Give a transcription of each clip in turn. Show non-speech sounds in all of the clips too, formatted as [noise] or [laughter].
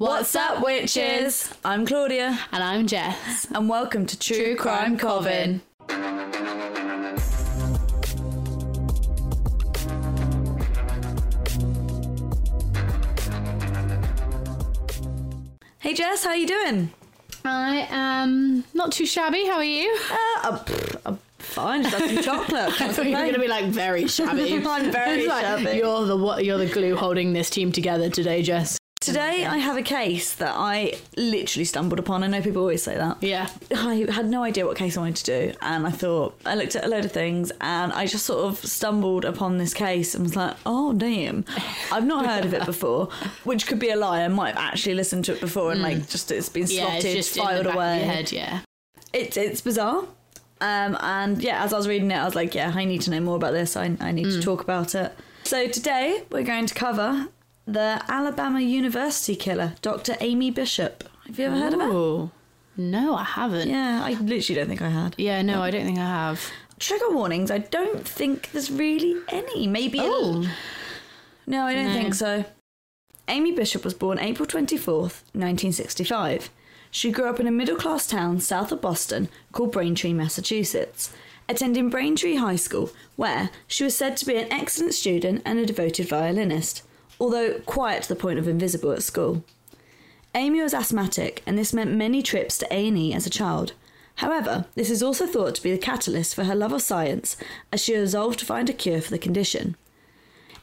What's up, witches? I'm Claudia, And I'm Jess. and welcome to True, True Crime, Crime Coven. Hey Jess, how you doing? I am not too shabby. How are you? Uh, I'm, I'm fine. Just had some chocolate. [laughs] I thought you were going to be like very shabby. [laughs] I'm very like, shabby. You're the what? You're the glue holding this team together today, Jess. Today I have a case that I literally stumbled upon. I know people always say that. Yeah. I had no idea what case I wanted to do, and I thought I looked at a load of things, and I just sort of stumbled upon this case and was like, "Oh damn, I've not heard of it [laughs] before," which could be a lie. I might have actually listened to it before, and like just it's been. Yeah, slotted, it's filed away. head. Yeah. It's it's bizarre, um, and yeah, as I was reading it, I was like, "Yeah, I need to know more about this. I I need Hmm. to talk about it." So today we're going to cover the Alabama University killer, Dr. Amy Bishop. Have you ever heard of her? No, I haven't. Yeah, I literally don't think I had. Yeah, no, I don't think I have. Trigger warnings, I don't think there's really any. Maybe. Oh. No, I don't No. think so. Amy Bishop was born April 24th, 1965. She grew up in a middle class town south of Boston called Braintree, Massachusetts, attending Braintree High School, where she was said to be an excellent student and a devoted violinist, although quiet to the point of invisible at school. Amy was asthmatic, and this meant many trips to A&E as a child. However, this is also thought to be the catalyst for her love of science, as she resolved to find a cure for the condition.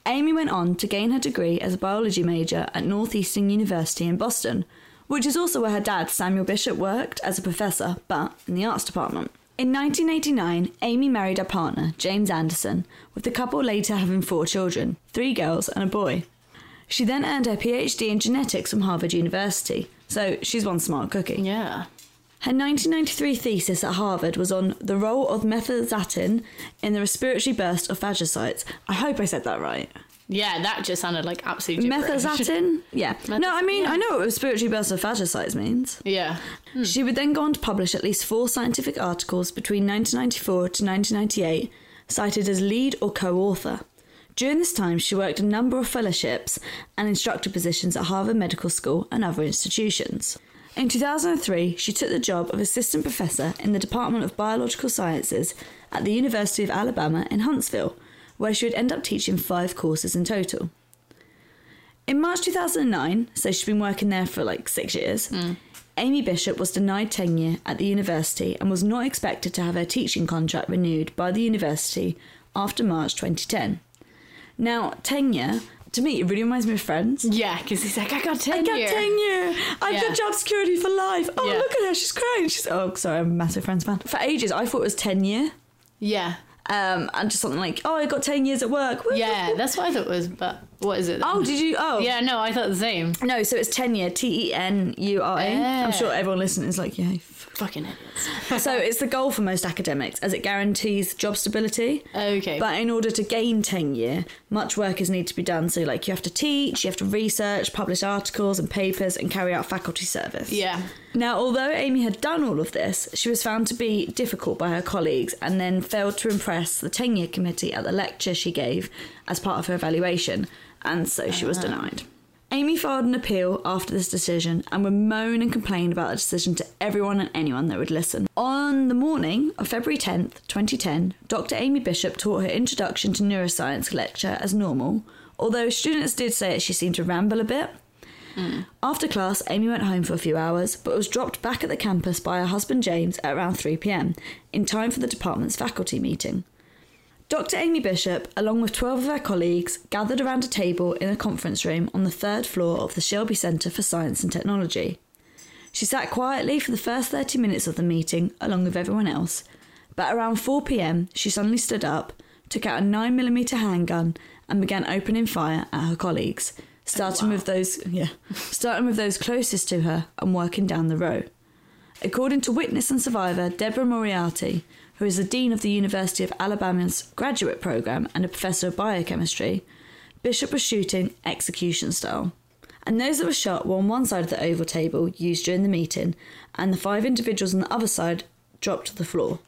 Amy went on to gain her degree as a biology major at Northeastern University in Boston, which is also where her dad, Samuel Bishop, worked as a professor, but in the arts department. In 1989, Amy married her partner, James Anderson, with the couple later having four children three girls and a boy. She then earned her PhD in genetics from Harvard University, so she's one smart cookie. Yeah. Her 1993 thesis at Harvard was on the role of methazatin in the respiratory burst of phagocytes. I hope I said that right. Yeah, that just sounded like absolute gibberish. Methazatin? [laughs] Yeah. no, I mean, yeah. I know what respiratory burst of phagocytes means. yeah. Hmm. She would then go on to publish at least four scientific articles between 1994 to 1998, cited as lead or co author. During this time, she worked a number of fellowships and instructor positions at Harvard Medical School and other institutions. In 2003, she took the job of assistant professor in the Department of Biological Sciences at the University of Alabama in Huntsville, where she would end up teaching five courses in total. In March 2009, so she's been working there for like six years, mm. Amy Bishop was denied tenure at the university and was not expected to have her teaching contract renewed by the university after March 2010. Now, tenure, to me, it really reminds me of Friends. Yeah, because he's like, I got I tenure. got tenure. I've Yeah. got job security for life. Oh, Yeah. look at her. She's crying. She's oh, sorry, I'm a massive Friends fan. For ages, I thought it was tenure. Yeah. Um, and just something like, oh, I got 10 years at work. Woo, woo, Yeah, woo. that's what I thought it was, but what is it? then? Oh, did you? Oh. Yeah, no, I thought the same. No, so it's tenure, T E N U R A. I'm sure everyone listening is like, yeah. f- Fucking idiots. [laughs] so it's the goal for most academics as it guarantees job stability. Okay. But in order to gain tenure, much work is needed to be done. So, like, you have to teach, you have to research, publish articles and papers, and carry out faculty service. yeah. Now, although Amy had done all of this, she was found to be difficult by her colleagues and then failed to impress the tenure committee at the lecture she gave as part of her evaluation, and so she was uh-huh. denied. Amy filed an appeal after this decision and would moan and complain about the decision to everyone and anyone that would listen. On the morning of February 10th, 2010, Dr. Amy Bishop taught her Introduction to Neuroscience lecture as normal, although students did say that she seemed to ramble a bit. Hmm. After class, Amy went home for a few hours, but was dropped back at the campus by her husband James at around 3 pm, in time for the department's faculty meeting. Dr. Amy Bishop, along with 12 of her colleagues, gathered around a table in a conference room on the third floor of the Shelby Centre for Science and Technology. She sat quietly for the first 30 minutes of the meeting, along with everyone else, but around 4 pm, she suddenly stood up, took out a 9mm handgun, and began opening fire at her colleagues, starting with those yeah, starting with those closest to her and working down the row. According to witness and survivor Deborah Moriarty, who is the Dean of the University of Alabama's graduate program and a professor of biochemistry, Bishop was shooting execution style. And those that were shot were on one side of the oval table used during the meeting, and the five individuals on the other side dropped to the floor.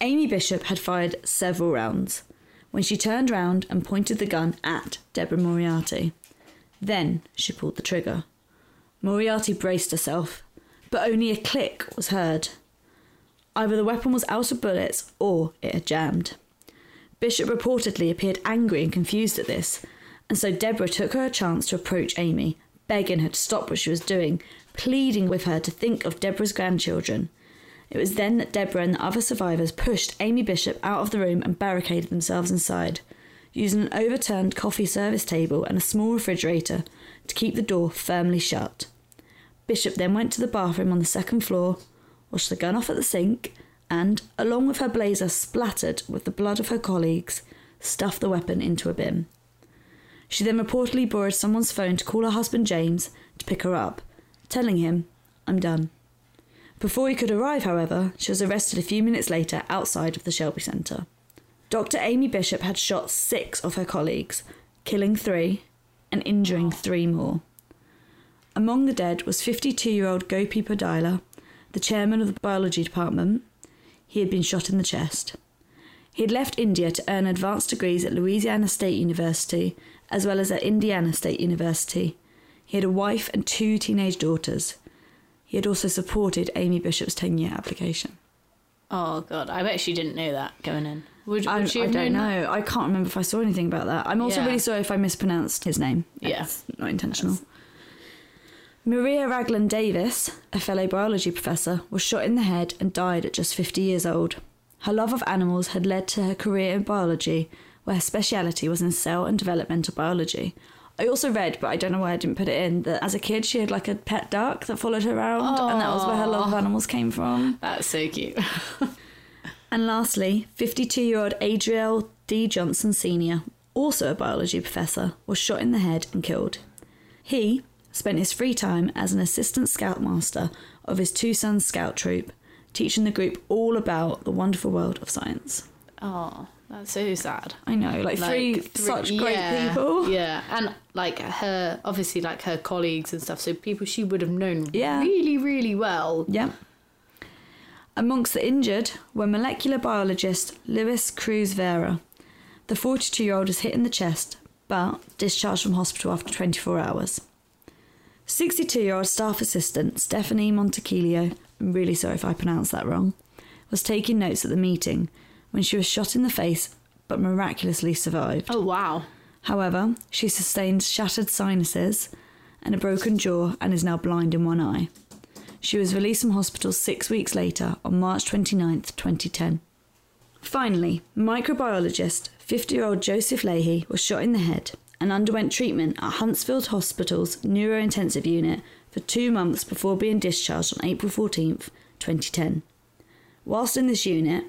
Amy Bishop had fired several rounds when she turned round and pointed the gun at Deborah Moriarty. Then she pulled the trigger. Moriarty braced herself, but only a click was heard. Either the weapon was out of bullets or it had jammed. Bishop reportedly appeared angry and confused at this, and so Deborah took her chance to approach Amy, begging her to stop what she was doing, pleading with her to think of Deborah's grandchildren. It was then that Deborah and the other survivors pushed Amy Bishop out of the room and barricaded themselves inside, using an overturned coffee service table and a small refrigerator to keep the door firmly shut. Bishop then went to the bathroom on the second floor, washed the gun off at the sink, and, along with her blazer splattered with the blood of her colleagues, stuffed the weapon into a bin. She then reportedly borrowed someone's phone to call her husband James to pick her up, telling him, I'm done. Before he could arrive, however, she was arrested a few minutes later outside of the Shelby Centre. Dr. Amy Bishop had shot six of her colleagues, killing three and injuring three more. Among the dead was 52 year old Gopi Podila, the chairman of the biology department. He had been shot in the chest. He had left India to earn advanced degrees at Louisiana State University as well as at Indiana State University. He had a wife and two teenage daughters. He had also supported Amy Bishop's tenure application. Oh god, I bet she didn't know that going in. Would, would I, she I don't known that? know. I can't remember if I saw anything about that. I'm also Yeah. really sorry if I mispronounced his name. Yeah. Not intentional. Maria Ragland Davis, a fellow biology professor, was shot in the head and died at just 50 years old. Her love of animals had led to her career in biology, where her speciality was in cell and developmental biology. I also read, but I don't know why I didn't put it in, that as a kid she had like a pet duck that followed her around, and that was where her love of animals came from. That's so cute. [laughs] And lastly, 52 year old Adriel D. Johnson Sr., also a biology professor, was shot in the head and killed. He spent his free time as an assistant scoutmaster of his two sons' scout troop, teaching the group all about the wonderful world of science. oh, that's so sad. I know, like, three Like, three- such great yeah, people. Yeah, and like her, obviously, like her colleagues and stuff. So people she would have known Yeah. really, really well. Yep. Amongst the injured were molecular biologist Luis Cruz Vera. The 42 year old was hit in the chest, but discharged from hospital after 24 hours. 62 year old staff assistant Stephanie Montequillo, I'm really sorry if I pronounced that wrong, was taking notes at the meeting when she was shot in the face but miraculously survived. Oh wow. However, she sustained shattered sinuses and a broken jaw and is now blind in one eye. She was released from hospital six weeks later on March 29th, 2010. Finally, microbiologist 50 year old Joseph Leahy was shot in the head and underwent treatment at Huntsville Hospital's neurointensive unit for two months before being discharged on April 14th, 2010. Whilst in this unit,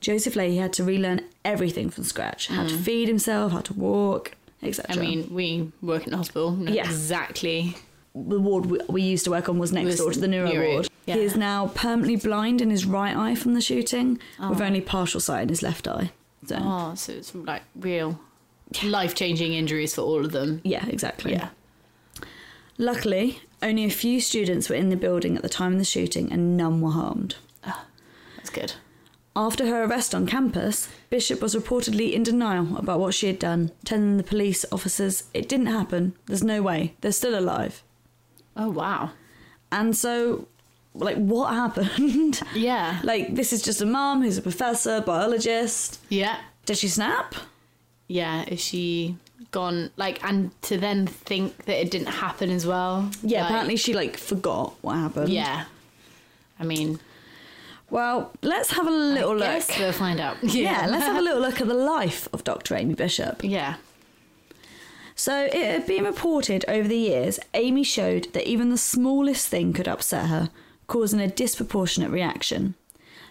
Joseph Leahy had to relearn everything from scratch how to mm. feed himself, how to walk, etc. I mean, we work in a hospital. Know Yeah. Exactly. the ward we, we used to work on was next Was door to the neuro, neuro, ward. yeah. He is now permanently blind in his right eye from the shooting, with Oh. only partial sight in his left eye. So, Oh, so it's like real [sighs] life changing injuries for all of them. yeah, exactly. Yeah. Luckily, only a few students were in the building at the time of the shooting, and none were harmed. Ah, that's good. After her arrest on campus, Bishop was reportedly in denial about what she had done, telling the police officers it didn't happen, there's no way, they're still alive. Oh wow. And so, like, what [laughs] happened? Yeah. like, this is just a mum who's a professor, biologist. Yeah. Did she snap? Yeah. Is she gone like and to then think that it didn't happen as well? Yeah, Like, apparently she like forgot what happened. Yeah. I mean, Well, let's have a little look. we'll find out. [laughs] Yeah, let's have a little look at the life of Dr. Amy Bishop. Yeah. So, it had been reported over the years, Amy showed that even the smallest thing could upset her, causing a disproportionate reaction.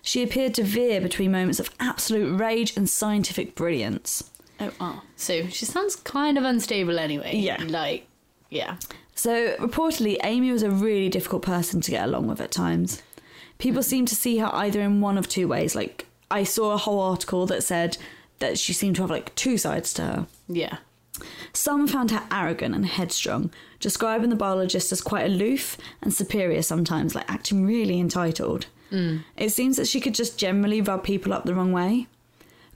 She appeared to veer between moments of absolute rage and scientific brilliance. Oh, oh. So she sounds kind of unstable anyway. Yeah. Like, yeah. So, reportedly, Amy was a really difficult person to get along with at times. People seemed to see her either in one of two ways. Like, I saw a whole article that said that she seemed to have like two sides to her. Yeah. Some found her arrogant and headstrong, describing the biologist as quite aloof and superior sometimes, like acting really entitled. Mm. It seems that she could just generally rub people up the wrong way.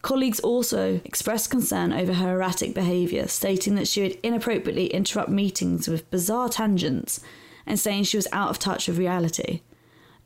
Colleagues also expressed concern over her erratic behaviour, stating that she would inappropriately interrupt meetings with bizarre tangents and saying she was out of touch with reality.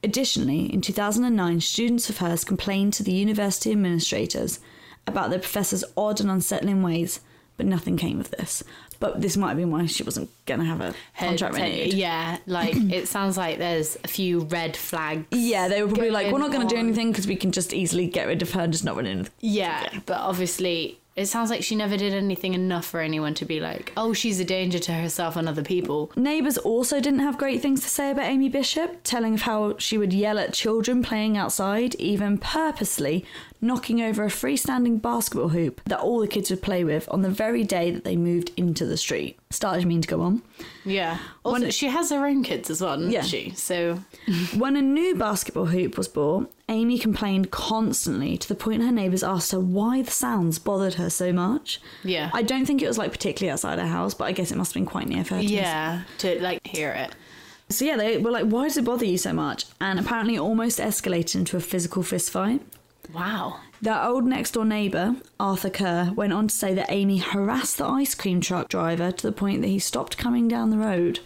Additionally, in 2009, students of hers complained to the university administrators about the professor's odd and unsettling ways, but nothing came of this. But this might have been why she wasn't going to have a contract Her- renewed. Yeah, like [clears throat] it sounds like there's a few red flags. Yeah, they were probably like, we're not going to do anything because we can just easily get rid of her and just not renew. Yeah, but obviously it sounds like she never did anything enough for anyone to be like, oh, she's a danger to herself and other people. Neighbours also didn't have great things to say about Amy Bishop, telling of how she would yell at children playing outside, even purposely knocking over a freestanding basketball hoop that all the kids would play with on the very day that they moved into the street. Started mean to go on. Yeah. Also, When- she has her own kids as well, doesn't Yeah. she? So [laughs] When a new basketball hoop was bought, Amy complained constantly to the point her neighbours asked her why the sounds bothered her so much. Yeah. I don't think it was like particularly outside her house, but I guess it must have been quite near for her. yeah, to like hear it. So yeah, they were like, why does it bother you so much? And apparently it almost escalated into a physical fist fight. Wow. Their old next door neighbour, Arthur Kerr, went on to say that Amy harassed the ice cream truck driver to the point that he stopped coming down the road.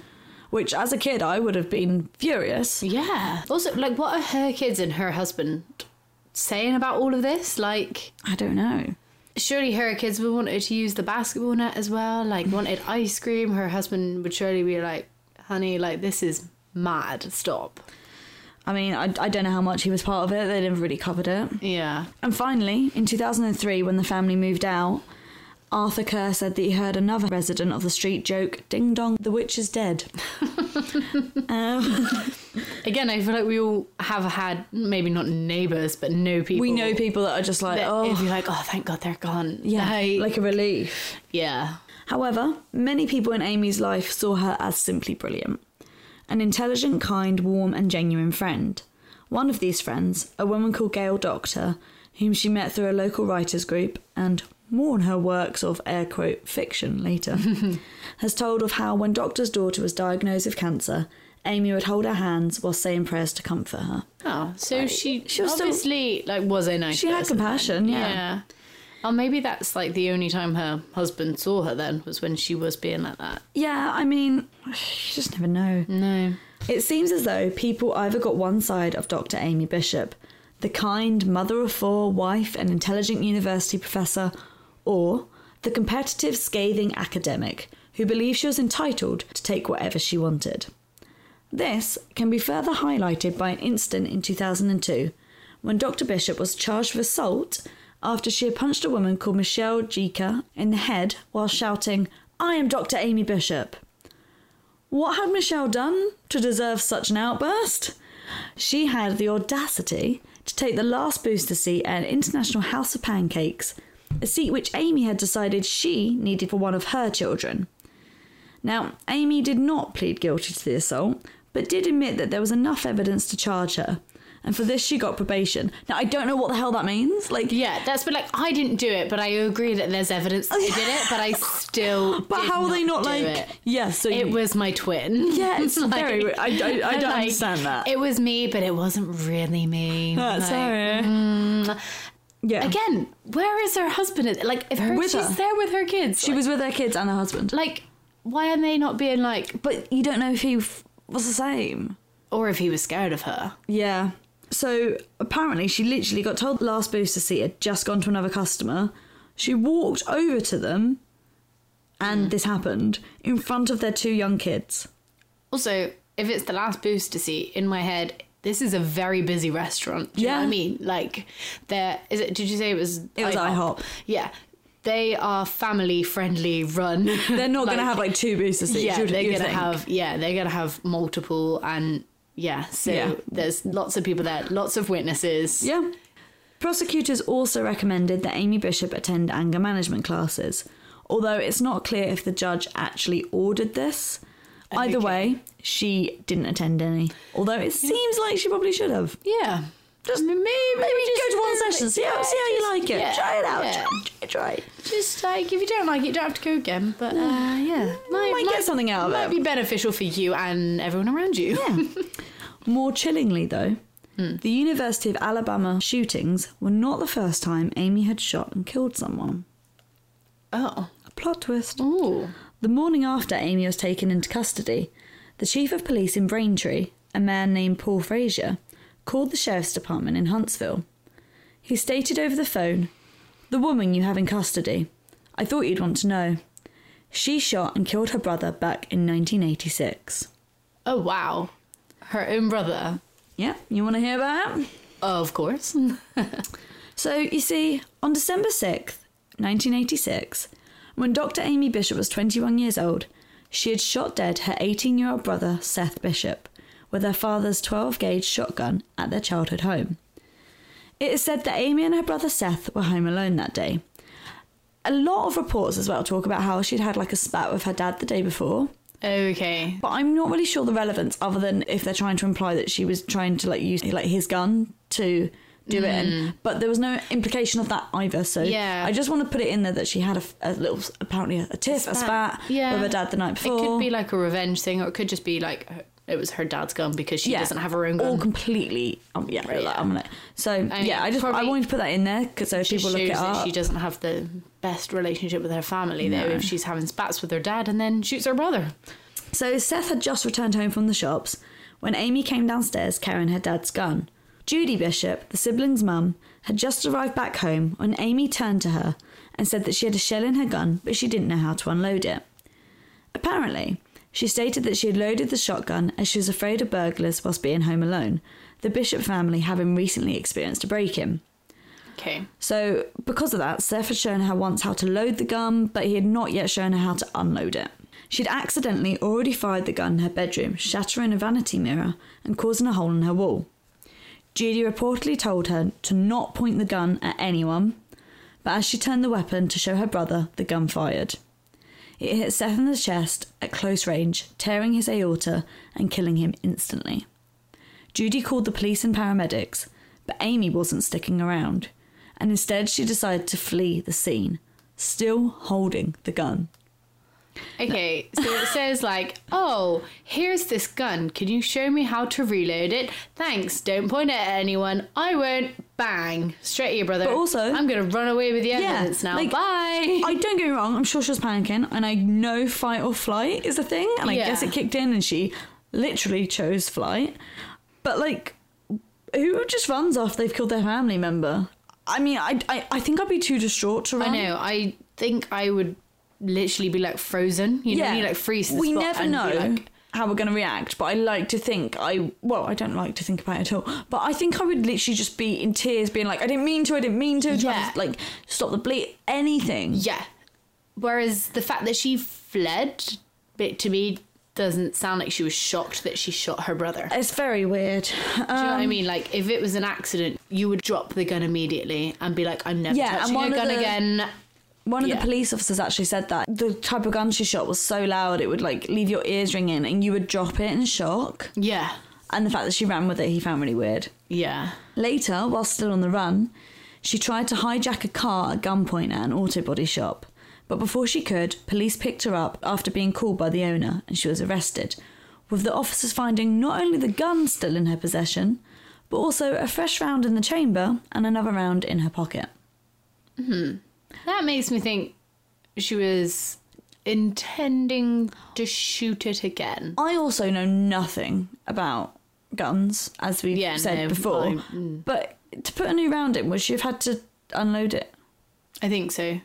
Which, as a kid, I would have been furious. Yeah. Also, like, what are her kids and her husband saying about all of this? Like, I don't know. surely her kids would want her to use the basketball net as well. Like, wanted ice cream. Her husband would surely be like, honey, like, this is mad. Stop. I mean, I, I don't know how much he was part of it. They never really covered it. Yeah. And finally, in 2003, when the family moved out, Arthur Kerr said that he heard another resident of the street joke, Ding dong, the witch is dead. [laughs] um, Again, I feel like we all have had, maybe not neighbours, but know people. we know people that are just like, that oh, If you're like, oh, thank God they're gone. yeah, Like, like a relief. yeah. However, many people in Amy's life saw her as simply brilliant. An intelligent, kind, warm, and genuine friend. One of these friends, a woman called Gail Doctor, whom she met through a local writers group and more on her works of air quote fiction later, [laughs] has told of how when Doctor's daughter was diagnosed with cancer, Amy would hold her hands while saying prayers to comfort her. Oh, so she, she was still- obviously like was a nice. She had compassion, yeah. Yeah. Oh, maybe that's like the only time her husband saw her. Then was when she was being like that. Yeah, I mean, you just never know. No. It seems as though people either got one side of Dr. Amy Bishop, the kind mother of four, wife, and intelligent university professor, or the competitive, scathing academic who believed she was entitled to take whatever she wanted. This can be further highlighted by an incident in 2002 when Dr. Bishop was charged with assault after she had punched a woman called Michelle Jika in the head while shouting, I am Dr. Amy Bishop. What had Michelle done to deserve such an outburst? She had the audacity to take the last booster seat at an International House of Pancakes, a seat which Amy had decided she needed for one of her children. Now, Amy did not plead guilty to the assault, but did admit that there was enough evidence to charge her, and for this she got probation. Now, I don't know what the hell that means. Like, Yeah, that's but like I didn't do it, but I agree that there's evidence that I did it, but I [laughs] still. but how are they not like, It. yes, so It you- was my twin. Yeah, it's [laughs] Like- very. I, I, I don't [laughs] like, understand that. It was me, but it wasn't really me. That's Like, sorry. mm, yeah. Again, where is her husband? Like, if her, With she's her. there with her kids. She was with her kids and her husband. like, why are they not being like, But you don't know if he f- was the same. or if he was scared of her? Yeah. So apparently, she literally got told the last booster seat had just gone to another customer. She walked over to them, and mm. this happened in front of their two young kids. Also, if it's the last booster seat, in my head, this is a very busy restaurant. Do you know what Yeah. I mean? Like, there is it. Did you say it was? It was IHOP. Yeah, they are family friendly run. [laughs] They're not going to have like two booster seats. yeah, you'd- they're you'd gonna think. have yeah, they're gonna have multiple and yeah. So Yeah. there's lots of people there, lots of witnesses. Yeah. Prosecutors also recommended that Amy Bishop attend anger management classes, although it's not clear if the judge actually ordered this. [laughs] Either way, she didn't attend any, although it seems like she probably should have. Yeah. Just maybe Maybe just go to one session, see how, see how you like it. yeah, try it out. yeah. Try, try it. Just like if you don't like it, you don't have to go again. But mm. uh, yeah, mm, Might get something out of it. might it. be beneficial for you and everyone around you. Yeah. [laughs] More chillingly, though, hmm. the University of Alabama shootings were not the first time Amy had shot and killed someone. Oh. A plot twist. Ooh. The morning after Amy was taken into custody, The chief of police in Braintree, a man named Paul Frazier, called the sheriff's department in Huntsville. He stated over the phone, The woman you have in custody. I thought you'd want to know. She shot and killed her brother back in 1986. Oh wow, her own brother. Yeah, you want to hear about it? Oh, of course. [laughs] So, you see, on December 6th, 1986, when Dr. Amy Bishop was 21 years old, she had shot dead her 18 year old brother, Seth Bishop, with her father's 12 gauge shotgun at their childhood home. It is said that Amy and her brother Seth were home alone that day. A lot of reports as well talk about how she'd had like a spat with her dad the day before, okay. but I'm not really sure the relevance other than if they're trying to imply that she was trying to like use like his gun to do it in. Mm. But there was no implication of that either. So Yeah. I just want to put it in there that she had a, a little apparently a, tiff, a spat Yeah. with her dad the night It before. could be like a revenge thing, or it could just be like uh, it was her dad's gun because she yeah, doesn't have her own All gun. completely. Um, yeah, Right, yeah. I'm like, so mean, yeah, I just I wanted to put that in there because so uh, if Just people look it that up. she doesn't have the best relationship with her family though. If she's having spats with her dad and then shoots her brother. So Seth had just returned home from the shops when Amy came downstairs carrying her dad's gun. Judy Bishop, the siblings' mum, had just arrived back home when Amy turned to her and said that she had a shell in her gun, but she didn't know how to unload it. Apparently, she stated that she had loaded the shotgun as she was afraid of burglars whilst being home alone, the Bishop family having recently experienced a break in. Okay. So, because of that, Seth had shown her once how to load the gun, but he had not yet shown her how to unload it. She'd accidentally already fired the gun in her bedroom, shattering a vanity mirror and causing a hole in her wall. Judy reportedly told her to not point the gun at anyone, but as she turned the weapon to show her brother, the gun fired. It hit Seth in the chest at close range, tearing his aorta and killing him instantly. Judy called the police and paramedics, but Amy wasn't sticking around, and instead she decided to flee the scene, still holding the gun. Okay, so it says like, "Oh, here's this gun. Can you show me how to reload it? Thanks. Don't point it at anyone. I won't." Bang! Straight at your brother. But also- I'm gonna run away with the evidence now. like, Bye. I don't get me wrong, I'm sure she was panicking, and I know fight or flight is a thing, and I Yeah. guess it kicked in and she literally chose flight. But like, who just runs off they've killed their family member? I mean, I, I, I think I'd be too distraught to I run. know. I think I would literally be like frozen. You know, you like freeze. We never know like- how we're going to react, but I like to think I well, I don't like to think about it at all. But I think I would literally just be in tears, being like, I didn't mean to, I didn't mean to, Yeah. to, like stop the bleed, anything. yeah. Whereas the fact that she fled, bit to me doesn't sound like she was shocked that she shot her brother. It's very weird. Do you know what I um, mean? Like, if it was an accident, you would drop the gun immediately and be like, "I'm never Yeah, touching a gun the- again." One of Yeah. the police officers actually said that the type of gun she shot was so loud it would like leave your ears ringing and you would drop it in shock. Yeah, And the fact that she ran with it, he found really weird. yeah. Later, while still on the run, she tried to hijack a car at gunpoint at an auto body shop. But before she could, police picked her up after being called by the owner and she was arrested, with the officers finding not only the gun still in her possession, but also a fresh round in the chamber and another round in her pocket. Mm-hmm. That makes me think she was intending to shoot it again. I also know nothing about guns, as we Yeah, said no, before. I- mm. But to put a new round in, would she have had to unload it? I think so.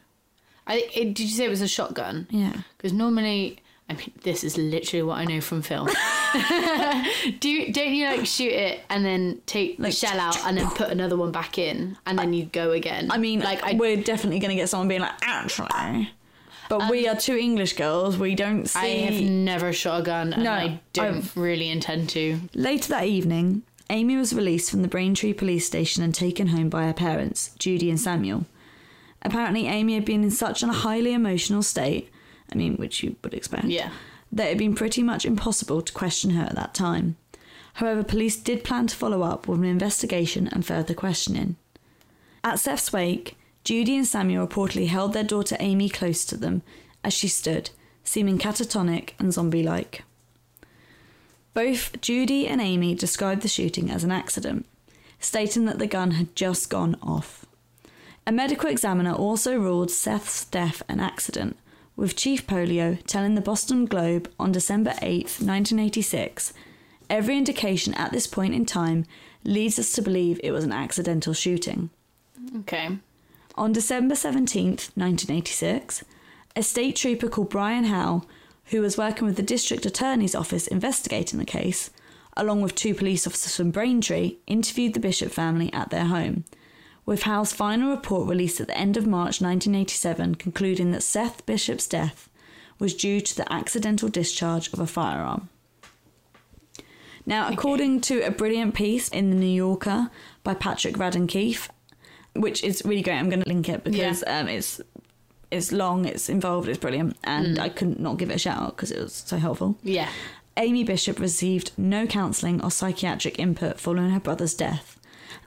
I it, did you say it was a shotgun? Yeah. Because normally, I mean, this is literally what I know from film. [laughs] [laughs] Do you, don't you like shoot it and then take Like, the shell out and then put another one back in and then you go again? I mean, like I, we're definitely going to get someone being like, actually. But we um, are two English girls. We don't see. I have never shot a gun and No, I don't I've- really intend to. Later that evening, Amy was released from the Braintree police station and taken home by her parents, Judy and Samuel. Apparently, Amy had been in such a highly emotional state, I mean, which you would expect, Yeah. That it had been pretty much impossible to question her at that time. However, police did plan to follow up with an investigation and further questioning. At Seth's wake, Judy and Samuel reportedly held their daughter Amy close to them as she stood, seeming catatonic and zombie like. Both Judy and Amy described the shooting as an accident, stating that the gun had just gone off. A medical examiner also ruled Seth's death an accident, with Chief Polio telling the Boston Globe on December 8th, 1986 every indication at this point in time leads us to believe it was an accidental shooting. Okay. On December 17th, 1986, a state trooper called Brian Howe, who was working with the district attorney's office investigating the case, along with two police officers from Braintree, interviewed the Bishop family at their home, with Howe's final report released at the end of March 1987 concluding that Seth Bishop's death was due to the accidental discharge of a firearm. Now, according to a brilliant piece in The New Yorker by Patrick Radden Keefe, which is really great, I'm going to link it because um, it's it's long, it's involved, it's brilliant, and I couldn't not give it a shout out because it was so helpful. Yeah. Amy Bishop received no counselling or psychiatric input following her brother's death,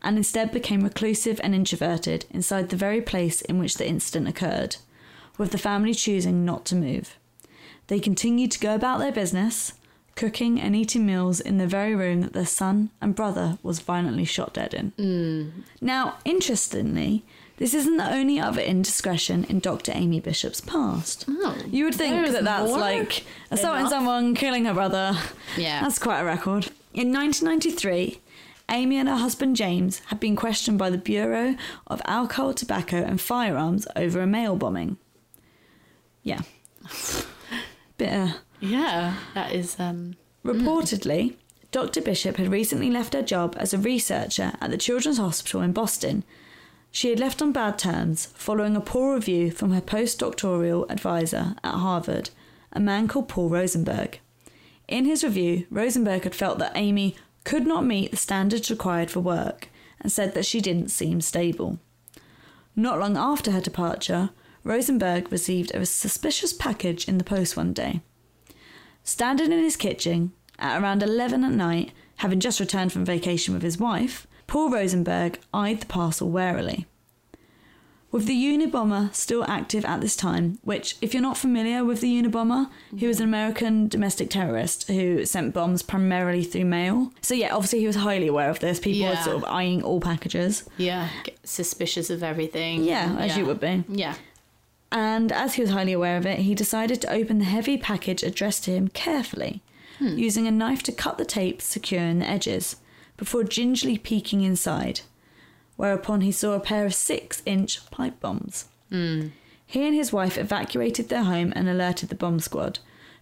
and instead became reclusive and introverted inside the very place in which the incident occurred, with the family choosing not to move. They continued to go about their business, cooking and eating meals in the very room that their son and brother was violently shot dead in. Now, interestingly, this isn't the only other indiscretion in Dr. Amy Bishop's past. Oh, you would think that that's like assaulting Enough. someone, killing her brother. Yeah. That's quite a record. In 1993, Amy and her husband James had been questioned by the Bureau of Alcohol, Tobacco and Firearms over a mail bombing. Yeah. [laughs] Bitter. Yeah. That is um Reportedly, Dr. Bishop had recently left her job as a researcher at the Children's Hospital in Boston. She had left on bad terms following a poor review from her postdoctoral advisor at Harvard, a man called Paul Rosenberg. In his review, Rosenberg had felt that Amy could not meet the standards required for work and said that she didn't seem stable. Not long after her departure, Rosenberg received a suspicious package in the post one day. Standing in his kitchen at around 11 at night, having just returned from vacation with his wife, Paul Rosenberg eyed the parcel warily. With the Unabomber still active at this time, which, if you're not familiar with the Unabomber, he was an American domestic terrorist who sent bombs primarily through mail. So, yeah, obviously he was highly aware of this. People were sort of eyeing all packages. yeah, get suspicious of everything. Yeah, as you would be. Yeah. And as he was highly aware of it, he decided to open the heavy package addressed to him carefully, hmm. using a knife to cut the tape securing the edges, before gingerly peeking inside, whereupon he saw a pair of six inch pipe bombs. Hmm. He and his wife evacuated their home and alerted the bomb squad,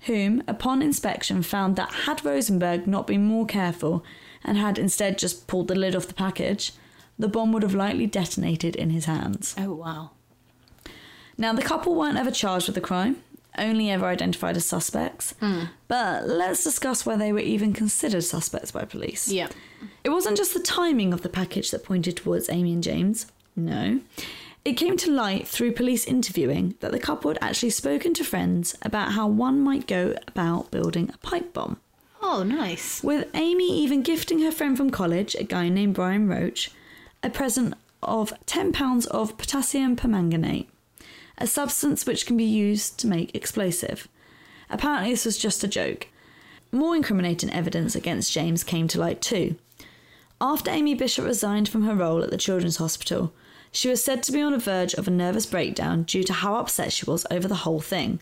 whom, upon inspection, found that had Rosenberg not been more careful and had instead just pulled the lid off the package, the bomb would have likely detonated in his hands. Oh wow. Now, the couple weren't ever charged with the crime, only ever identified as suspects. Hmm. But let's discuss where they were even considered suspects by police. Yeah. It wasn't just the timing of the package that pointed towards Amy and James. No. It came to light through police interviewing that the couple had actually spoken to friends about how one might go about building a pipe bomb. Oh, nice. With Amy even gifting her friend from college, a guy named Brian Roach, a present of £10 of potassium permanganate, a substance which can be used to make explosive. Apparently, this was just a joke. More incriminating evidence against James came to light too. After Amy Bishop resigned from her role at the Children's Hospital, she was said to be on the verge of a nervous breakdown due to how upset she was over the whole thing.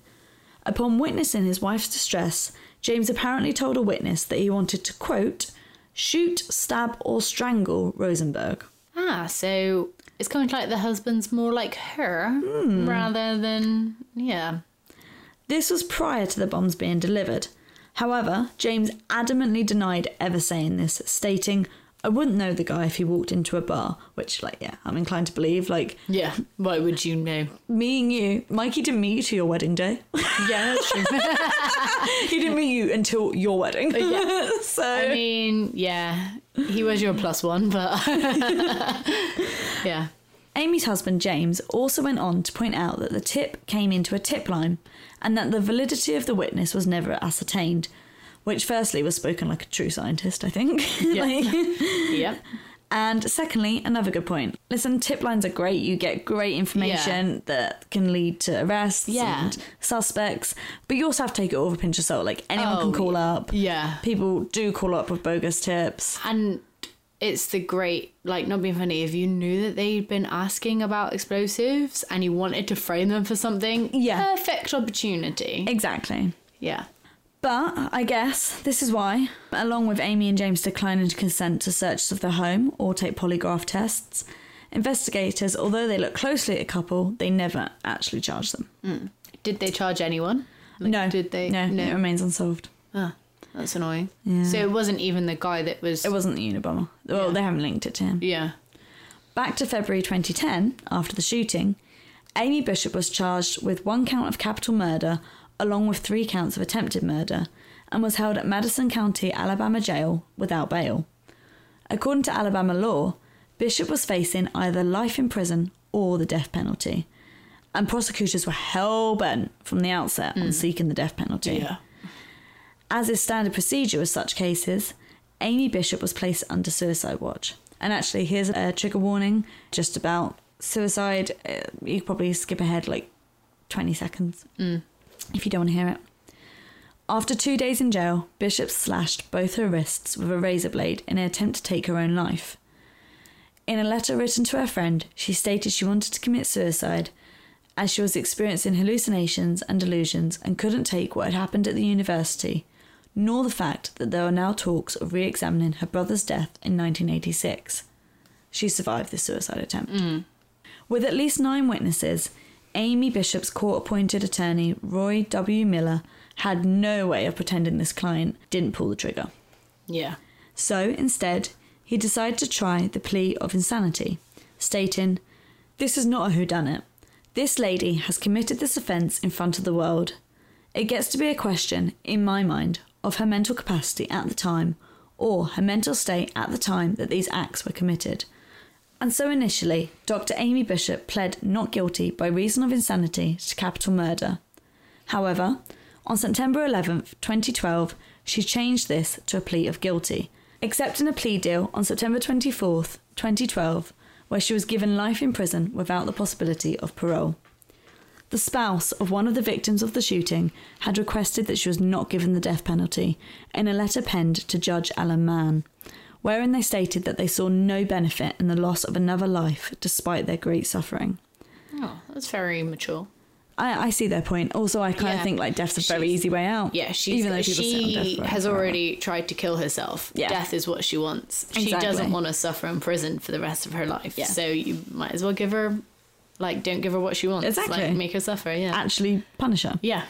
Upon witnessing his wife's distress, James apparently told a witness that he wanted to, quote, shoot, stab, or strangle Rosenberg. Ah, so it's kind of like the husband's more like her hmm. rather than yeah. This was prior to the bombs being delivered. However, James adamantly denied ever saying this, stating, I wouldn't know the guy if he walked into a bar, which, like, yeah, I'm inclined to believe. Like, Yeah. Why would you know? me and you, Mikey didn't meet you to your wedding day. Yeah, that's true. [laughs] he didn't meet you until your wedding. Uh, yeah. [laughs] so, I mean, yeah, he was your plus one, but [laughs] yeah. Amy's husband James also went on to point out that the tip came into a tip line and that the validity of the witness was never ascertained, which firstly was spoken like a true scientist, I think. [laughs] Like- [laughs] Yep. and secondly, another good point. Listen, tip lines are great. You get great information that can lead to arrests Yeah. and suspects, but you also have to take it all with a pinch of salt. Like anyone Oh, can call up. Yeah. People do call up with bogus tips. And it's the great, like, not being funny, if you knew that they'd been asking about explosives and you wanted to frame them for something, Yeah. perfect opportunity. Exactly. Yeah. But I guess this is why, along with Amy and James declining to consent to searches of their home or take polygraph tests, investigators, although they look closely at a couple, they never actually charge them. Did they charge anyone? Like, no. Did they? No, it remains unsolved. Ah, that's annoying. Yeah. So it wasn't even the guy that was. It wasn't the Unabomber. Well, Yeah. they haven't linked it to him. yeah. Back to February 2010, after the shooting, Amy Bishop was charged with one count of capital murder along with three counts of attempted murder and was held at Madison County, Alabama jail without bail. According to Alabama law, Bishop was facing either life in prison or the death penalty. And prosecutors were hell bent from the outset on seeking the death penalty. As is standard procedure with such cases, Amy Bishop was placed under suicide watch. And actually, here's a trigger warning just about suicide. Uh, You could probably skip ahead like 20 seconds if you don't want to hear it. After two days in jail, Bishop slashed both her wrists with a razor blade in an attempt to take her own life. In a letter written to her friend, she stated she wanted to commit suicide as she was experiencing hallucinations and delusions and couldn't take what had happened at the university, nor the fact that there are now talks of re examining her brother's death in 1986. She survived this suicide attempt. Mm. With at least nine witnesses, Amy Bishop's court appointed attorney, Roy W. Miller, had no way of pretending this client didn't pull the trigger. Yeah. So instead, he decided to try the plea of insanity, stating, This is not a whodunit. This lady has committed this offence in front of the world. It gets to be a question, in my mind, of her mental capacity at the time, or her mental state at the time that these acts were committed. And so initially, Dr. Amy Bishop pled not guilty by reason of insanity to capital murder. However, on September 11th, 2012, she changed this to a plea of guilty, accepting a plea deal on September 24th, 2012, where she was given life in prison without the possibility of parole. The spouse of one of the victims of the shooting had requested that she was not given the death penalty in a letter penned to Judge Alan Mann, wherein they stated that they saw no benefit in the loss of another life despite their great suffering. Oh, that's very mature. I, I see their point. Also, I kind of Yeah. think like death's a very easy way out. Yeah, she's, even though people sit on death she has already tried to kill herself. Yeah. Death is what she wants. Exactly. She doesn't want to suffer in prison for the rest of her life. Yeah. So you might as well give her, like, don't give her what she wants. Exactly. Like, make her suffer. Yeah. actually punish her. yeah.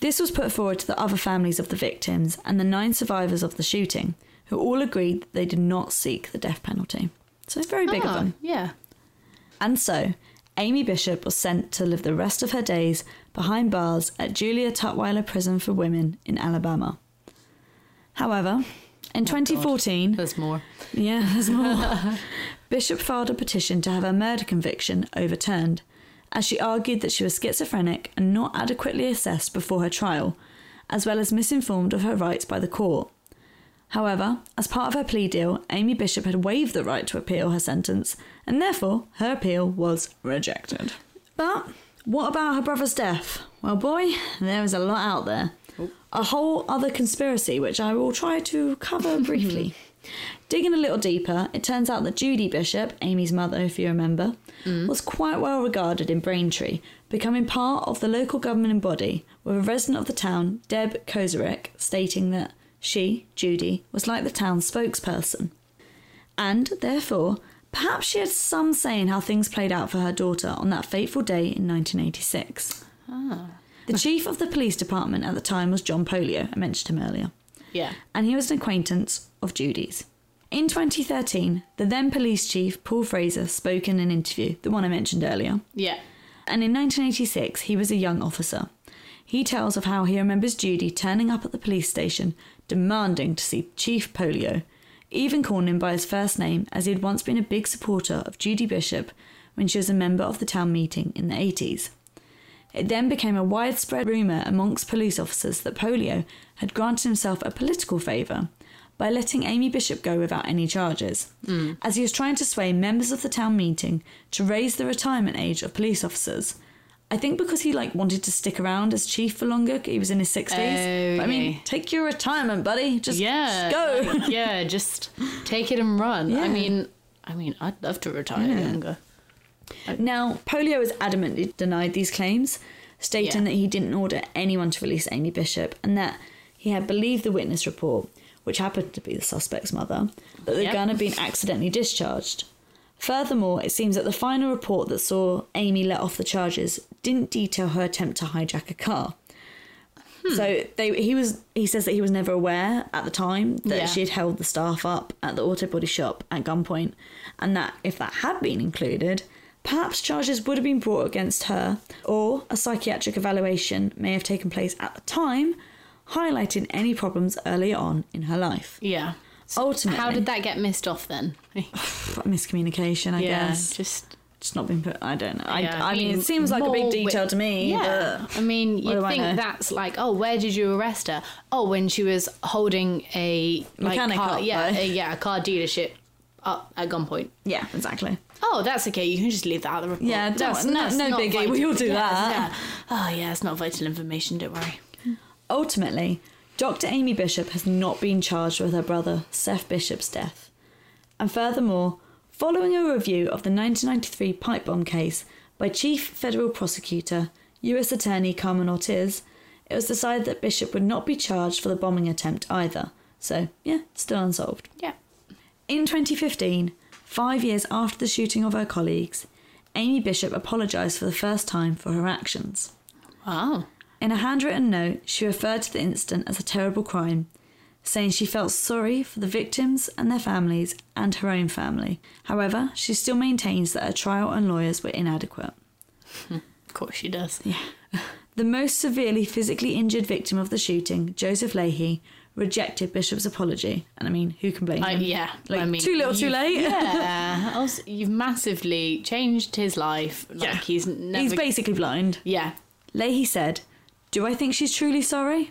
This was put forward to the other families of the victims and the nine survivors of the shooting, who all agreed that they did not seek the death penalty. So very big of Ah, them. Yeah. And so, Amy Bishop was sent to live the rest of her days behind bars at Julia Tutwiler Prison for Women in Alabama. However, in 2014, There's more. yeah, there's more. [laughs] Bishop filed a petition to have her murder conviction overturned, as she argued that she was schizophrenic and not adequately assessed before her trial, as well as misinformed of her rights by the court. However, as part of her plea deal, Amy Bishop had waived the right to appeal her sentence, and therefore her appeal was rejected. But what about her brother's death? Well, boy, there is a lot out there. Oh. A whole other conspiracy, which I will try to cover [laughs] briefly. Digging a little deeper, it turns out that Judy Bishop, Amy's mother, if you remember, mm. was quite well regarded in Braintree, becoming part of the local governing body, with a resident of the town, Deb Kozarek, stating that she, Judy, was like the town's spokesperson. And, therefore, perhaps she had some say in how things played out for her daughter on that fateful day in 1986. Ah. The chief of the police department at the time was John Polio, I mentioned him earlier Yeah. and he was an acquaintance of Judy's. In 2013, the then police chief, Paul Frazier, spoke in an interview, the one I mentioned earlier, Yeah. and in 1986, he was a young officer. He tells of how he remembers Judy turning up at the police station demanding to see Chief Polio, even calling him by his first name as he had once been a big supporter of Judy Bishop when she was a member of the town meeting in the 80s. It then became a widespread rumour amongst police officers that Polio had granted himself a political favour by letting Amy Bishop go without any charges, hmm. as he was trying to sway members of the town meeting to raise the retirement age of police officers, I think because he like wanted to stick around as chief for longer, he was in his sixties. I mean, take your retirement, buddy. Just Yeah. go. [laughs] yeah, just take it and run. Yeah. I mean, I mean, I'd love to retire Yeah. younger. Now, Polio has adamantly denied these claims, stating Yeah. that he didn't order anyone to release Amy Bishop and that he had believed the witness report, which happened to be the suspect's mother, that the Yep. gun had been accidentally discharged. Furthermore, it seems that the final report that saw Amy let off the charges didn't detail her attempt to hijack a car. Hmm. So they, he was he says that he was never aware at the time that Yeah. she had held the staff up at the auto body shop at gunpoint, and that if that had been included, perhaps charges would have been brought against her, or a psychiatric evaluation may have taken place at the time, highlighting any problems earlier on in her life. Yeah. Ultimately, How did that get missed off then? [sighs] miscommunication? I yeah, guess just just not been put. I don't know. Yeah, I, I mean, it seems like a big detail to me. Yeah, I mean, you think that's like, oh, where did you arrest her? Oh, when she was holding a like, Mechanic car, up, yeah, though. a, yeah, a car dealership up at gunpoint. yeah, exactly. Oh, that's okay. You can just leave that out of the report. Yeah, don't- that's, no- that's no biggie, [laughs] vital- we'll do yeah, that. yeah. Oh, yeah, it's not vital information. Don't worry. Ultimately, Dr. Amy Bishop has not been charged with her brother Seth Bishop's death. And furthermore, following a review of the 1993 pipe bomb case by Chief Federal Prosecutor, US Attorney Carmen Ortiz, it was decided that Bishop would not be charged for the bombing attempt either. So, yeah, still unsolved. Yeah. In 2015, five years after the shooting of her colleagues, Amy Bishop apologised for the first time for her actions. Wow. In a handwritten note, she referred to the incident as a terrible crime, saying she felt sorry for the victims and their families and her own family. However, she still maintains that her trial and lawyers were inadequate. [laughs] Of course she does. Yeah. The most severely physically injured victim of the shooting, Joseph Leahy, rejected Bishop's apology. And I mean, who can blame I, him? yeah. Like, I mean, too little, too late. Yeah. [laughs] also, you've massively changed his life. Like, Yeah. he's never. He's basically blind. yeah. Leahy said, Do I think she's truly sorry?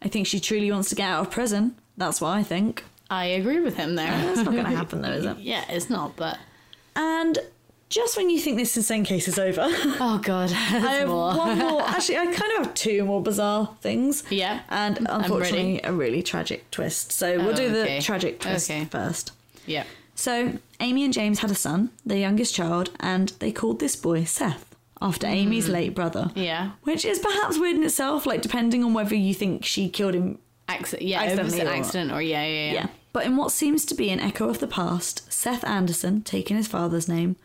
I think she truly wants to get out of prison. That's what I think. I agree with him there. That's not going [laughs] to happen though, is it? yeah, it's not, but. And just when you think this insane case is over, [laughs] Oh, God. [laughs] I have one more. Actually, I kind of have two more bizarre things. Yeah. And unfortunately, a really tragic twist. So we'll Oh, do the okay. tragic twist Okay. first. Yeah. So Amy and James had a son, their youngest child, and they called this boy Seth after Amy's mm. late brother. Yeah. Which is perhaps weird in itself, like depending on whether you think she killed him. Accident. Yeah, it was Accidentally an or- accident, or yeah, yeah, yeah. Yeah. But in what seems to be an echo of the past, Seth Anderson, taking his father's name,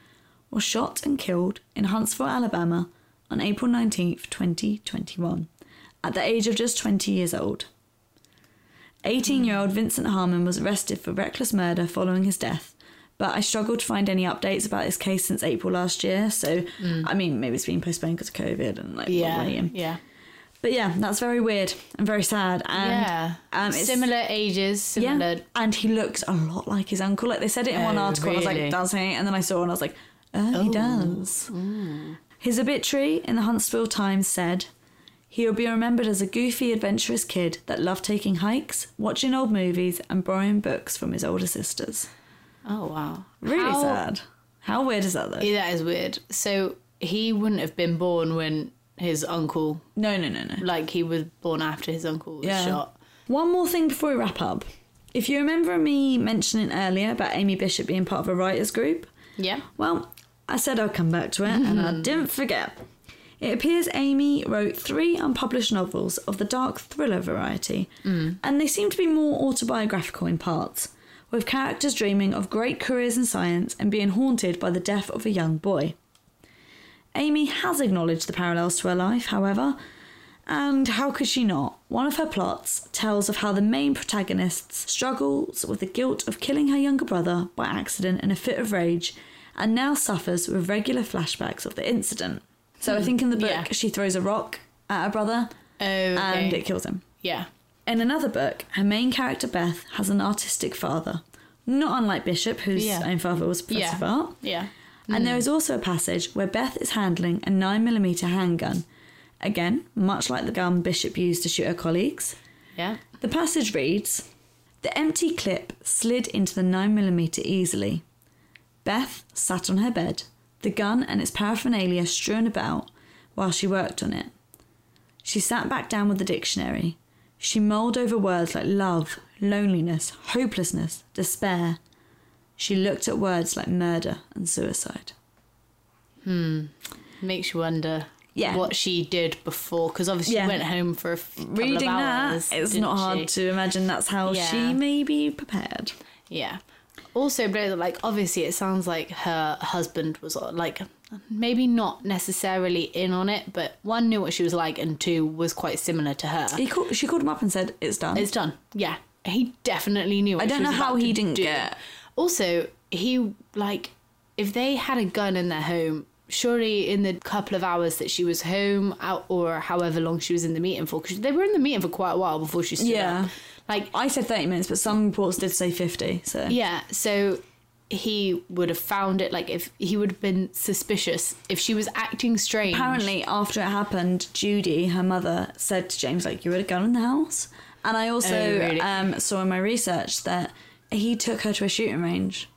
was shot and killed in Huntsville, Alabama on April 19th, 2021, at the age of just 20 years old. 18 year old Vincent Harmon was arrested for reckless murder following his death, but I struggled to find any updates about this case since April last year, so I mean, maybe it's been postponed because of COVID and like, Mm. Yeah. Yeah. But yeah, that's very weird and very sad. And yeah. um, it's- similar ages, similar. yeah, and he looks a lot like his uncle. Like they said it in one Oh, article, and I was really? like, "That's him," and then I saw, and I was like, "Oh, he does." His obituary in the Huntsville Times said, "He will be remembered as a goofy, adventurous kid that loved taking hikes, watching old movies, and borrowing books from his older sisters." Oh wow. Really How- sad. How weird is that though? Yeah, that is weird. So he wouldn't have been born when his uncle, no, no, no, no. like he was born after his uncle was Yeah. shot. One more thing before we wrap up. If you remember me mentioning earlier about Amy Bishop being part of a writers group, Yeah. Well, I said I'd come back to it, and I hmm. didn't forget. It appears Amy wrote three unpublished novels of the dark thriller variety, hmm. and they seem to be more autobiographical in parts, with characters dreaming of great careers in science and being haunted by the death of a young boy. Amy has acknowledged the parallels to her life, however, and how could she not? One of her plots tells of how the main protagonist struggles with the guilt of killing her younger brother by accident in a fit of rage and now suffers with regular flashbacks of the incident. So I hmm, think in the book Yeah. she throws a rock at her brother Oh, okay. and it kills him. yeah. In another book, her main character Beth has an artistic father, not unlike Bishop, whose Yeah. own father was a professor Yeah. of art. Yeah. And there is also a passage where Beth is handling a 9mm handgun. Again, much like the gun Bishop used to shoot her colleagues. Yeah. The passage reads The empty clip slid into the 9mm easily. Beth sat on her bed, the gun and its paraphernalia strewn about, while she worked on it. She sat back down with the dictionary. She mulled over words like love, loneliness, hopelessness, despair. She looked at words like murder and suicide. Hmm. Makes you wonder Yeah. what she did before, because obviously Yeah. she went home for a couple Reading of that, hours. it's not hard she? to imagine that's how Yeah. she may be prepared. Yeah. Also, like obviously, it sounds like her husband was like maybe not necessarily in on it, but one knew what she was like, and two was quite similar to her. He called, she called him up and said, It's done. It's done. Yeah, he definitely knew. What I don't know how he didn't do. get. Also, he like if they had a gun in their home. Surely, in the couple of hours that she was home, out or however long she was in the meeting for, because they were in the meeting for quite a while before she stood Yeah. up. Like I said 30 minutes, but some reports did say 50. So Yeah, so he would have found it like if he would have been suspicious if she was acting strange. apparently, after it happened, Judy, her mother, said to James, like, you had a gun in the house. And I also Oh, really? um, saw in my research that he took her to a shooting range.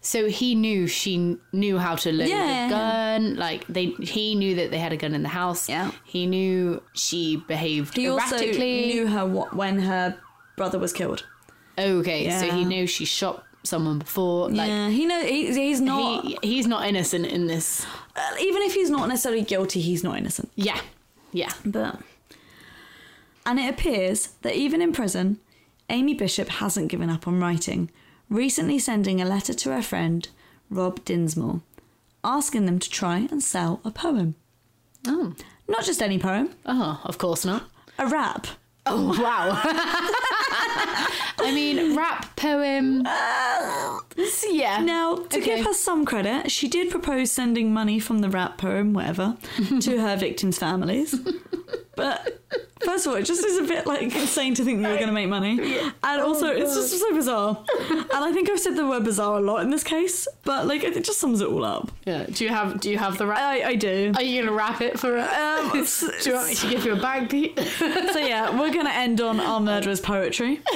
So he knew she knew how to load Yeah. a gun. Like they, he knew that they had a gun in the house. Yeah. He knew she behaved He also erratically. knew her wh- when her brother was killed. okay, so Yeah. he knew she shot someone before. Like yeah, he know he, he's not. he, he's not innocent in this. uh, even if he's not necessarily guilty, he's not innocent. Yeah, yeah. But and it appears that even in prison, Amy Bishop hasn't given up on writing, recently sending a letter to her friend Rob Dinsmore, asking them to try and sell a poem. Oh, Not just any poem, oh, of course not. a rap. Oh wow. [laughs] [laughs] I mean, rap poem. yeah. Now, to Okay. give her some credit, she did propose sending money from the rap poem, whatever, to her victims' families. [laughs] But first of all, it just is a bit like insane to think that you're going to make money, and also it's just so bizarre. And I think I've said the word bizarre a lot in this case, but like it just sums it all up. Yeah. Do you have Do you have the rap? I, I do. Are you gonna rap it for us? Um, [laughs] do you want me to give you a bag, Pete? so yeah, we're going to end on our murderer's poetry. [laughs]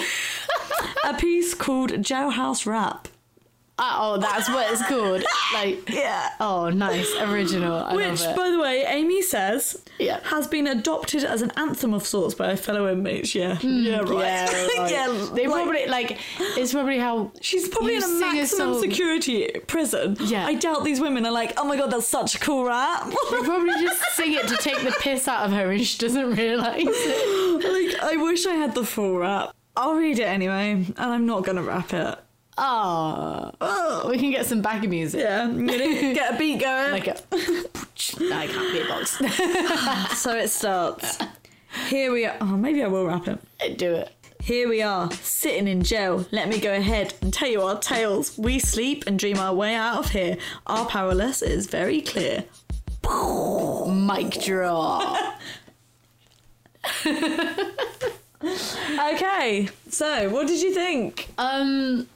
A piece called Jailhouse Rap. Uh, oh, that's what it's called. Like, [laughs] Yeah. oh, nice, original. I Which, love it. by the way, Amy says Yeah. has been adopted as an anthem of sorts by her fellow inmates. Yeah, hmm. yeah, right. Yeah, right. [laughs] yeah, they like, probably like. It's probably how She's probably in a a maximum song. security prison. Yeah. I doubt these women are like, oh my god, that's such a cool rap. They probably just sing it to take the piss out of her, and she doesn't realise it. [laughs] like, I wish I had the full rap. I'll read it anyway, and I'm not gonna rap it. Oh, we can get some backing music. Yeah, I'm gonna get a beat going. Like a. [laughs] no, I can't beatbox. [laughs] so it starts. Here we are. Oh, maybe I will rap it. Uh, do it. Here we are, sitting in jail. Let me go ahead and tell you our tales. We sleep and dream our way out of here. Our powerless is very clear. Mic drop. [laughs] Okay, so what did you think? Um,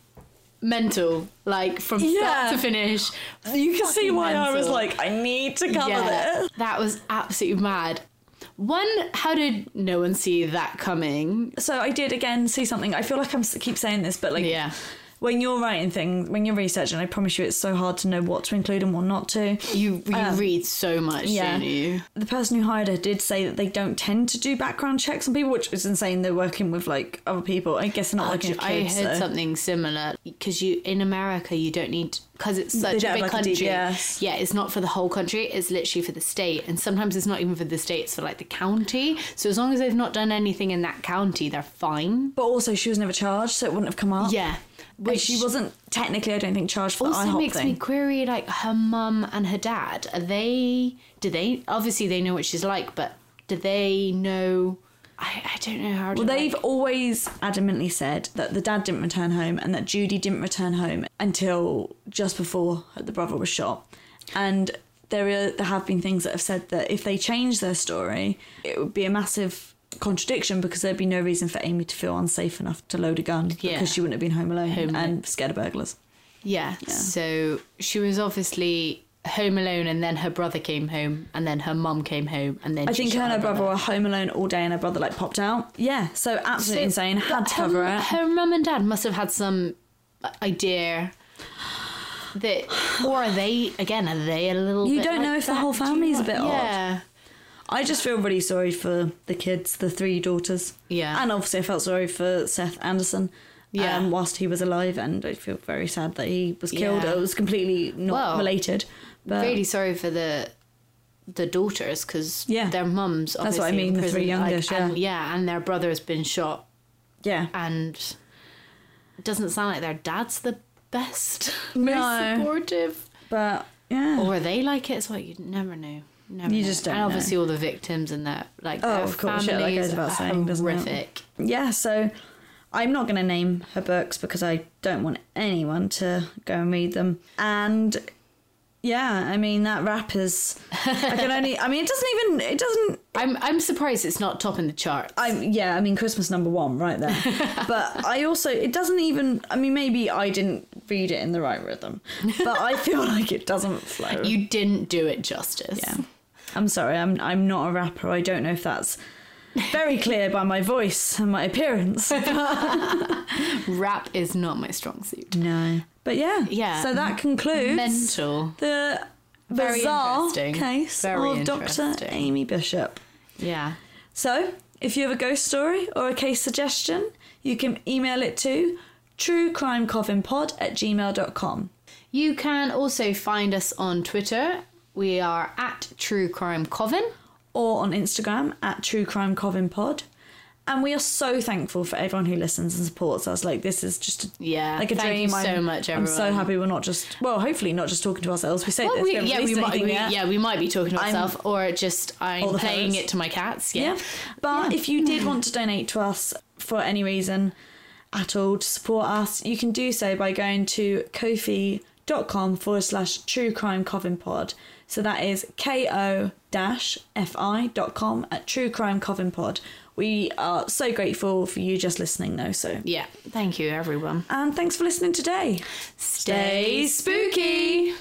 mental. Like from Yeah. start to finish. You can see why I was like, I need to cover Yeah, this. that was absolutely mad. One, how did no one see that coming? So I did again see something. I feel like I'm keep saying this, but like, Yeah. When you're writing things, when you're researching, I promise you, it's so hard to know what to include and what not to. You you Um, read so much, Yeah. don't you? The person who hired her did say that they don't tend to do background checks on people, which is insane. They're working with like other people. I guess they're not working with I heard so. something similar because you in America you don't need because it's such a big like, country. DBS. Yeah, it's not for the whole country. It's literally for the state, and sometimes it's not even for the state. It's for like the county. So as long as they've not done anything in that county, they're fine. But also, she was never charged, so it wouldn't have come up. Yeah, Which she wasn't technically, I don't think, charged for also makes thing. me query like her mum and her dad. Are they? Do they? Obviously, they know what she's like, but do they know? I, I don't know how. Well, they've like- always adamantly said that the dad didn't return home and that Judy didn't return home until just before the brother was shot. And there, are, there have been things that have said that if they change their story, it would be a massive contradiction because there'd be no reason for Amy to feel unsafe enough to load a gun Yeah. because she wouldn't have been home alone Home and scared of burglars. Yeah. So she was obviously home alone, and then her brother came home, and then her mum came home, and then I think her and her brother were home alone all day and her brother like popped out. Yeah, so absolutely So, insane. Had to her, cover it. Her mum and dad must have had some idea that, or are they again? Are they a little? You don't know like if the whole family's a bit odd. Yeah. I just feel really sorry for the kids, the three daughters. Yeah. And obviously, I felt sorry for Seth Anderson. Yeah. Um, whilst he was alive, and I feel very sad that he was killed. Yeah. It was completely not Well, related. But really sorry for the the daughters because Yeah. their mums. That's what I mean, the three prison, like, youngest, and, yeah, and their brother's been shot, yeah, and it doesn't sound like their dad's the best, [laughs] most No. supportive, but yeah, or they like it. It's like you never know. Never You know. just don't And know. obviously, all the victims and their like Oh, their of course, yeah, that goes without saying, doesn't it? horrific. yeah. So I'm not going to name her books because I don't want anyone to go and read them. And yeah, I mean that rap is. I can only. I mean, it doesn't even. It doesn't. [laughs] I'm I'm surprised it's not top in the charts. I'm yeah. I mean, Christmas number one right there. [laughs] but I also. It doesn't even. I mean, maybe I didn't read it in the right rhythm, but I feel [laughs] like it doesn't flow. you didn't do it justice. Yeah. I'm sorry, I'm I'm not a rapper. I don't know if that's very clear by my voice and my appearance. [laughs] [laughs] Rap is not my strong suit. no. But yeah. Yeah. So that concludes Mental. the Very bizarre interesting. case Very of Dr. interesting. Amy Bishop. Yeah. So, if you have a ghost story or a case suggestion, you can email it to truecrimecovenpod at gmail.com. You can also find us on Twitter. We are at True Crime Coven. or on Instagram at True Crime Coven Pod. And we are so thankful for everyone who listens and supports us. Like this is just a, Yeah, like a thank dream. you so I'm, much, everyone. I'm so happy we're not just well, hopefully not just talking to ourselves. We say Well, this, we, we yeah, we might, we, yeah, we might be talking to ourselves, or just I'm playing it to my cats. Yeah. Yeah, But if you did want to donate to us for any reason at all to support us, you can do so by going to kofi.com forward slash true crime coven pod. So that is ko dash fi.com at true crime coven pod. We are so grateful for you just listening though, so yeah. Thank you, everyone. and thanks for listening today. Stay spooky.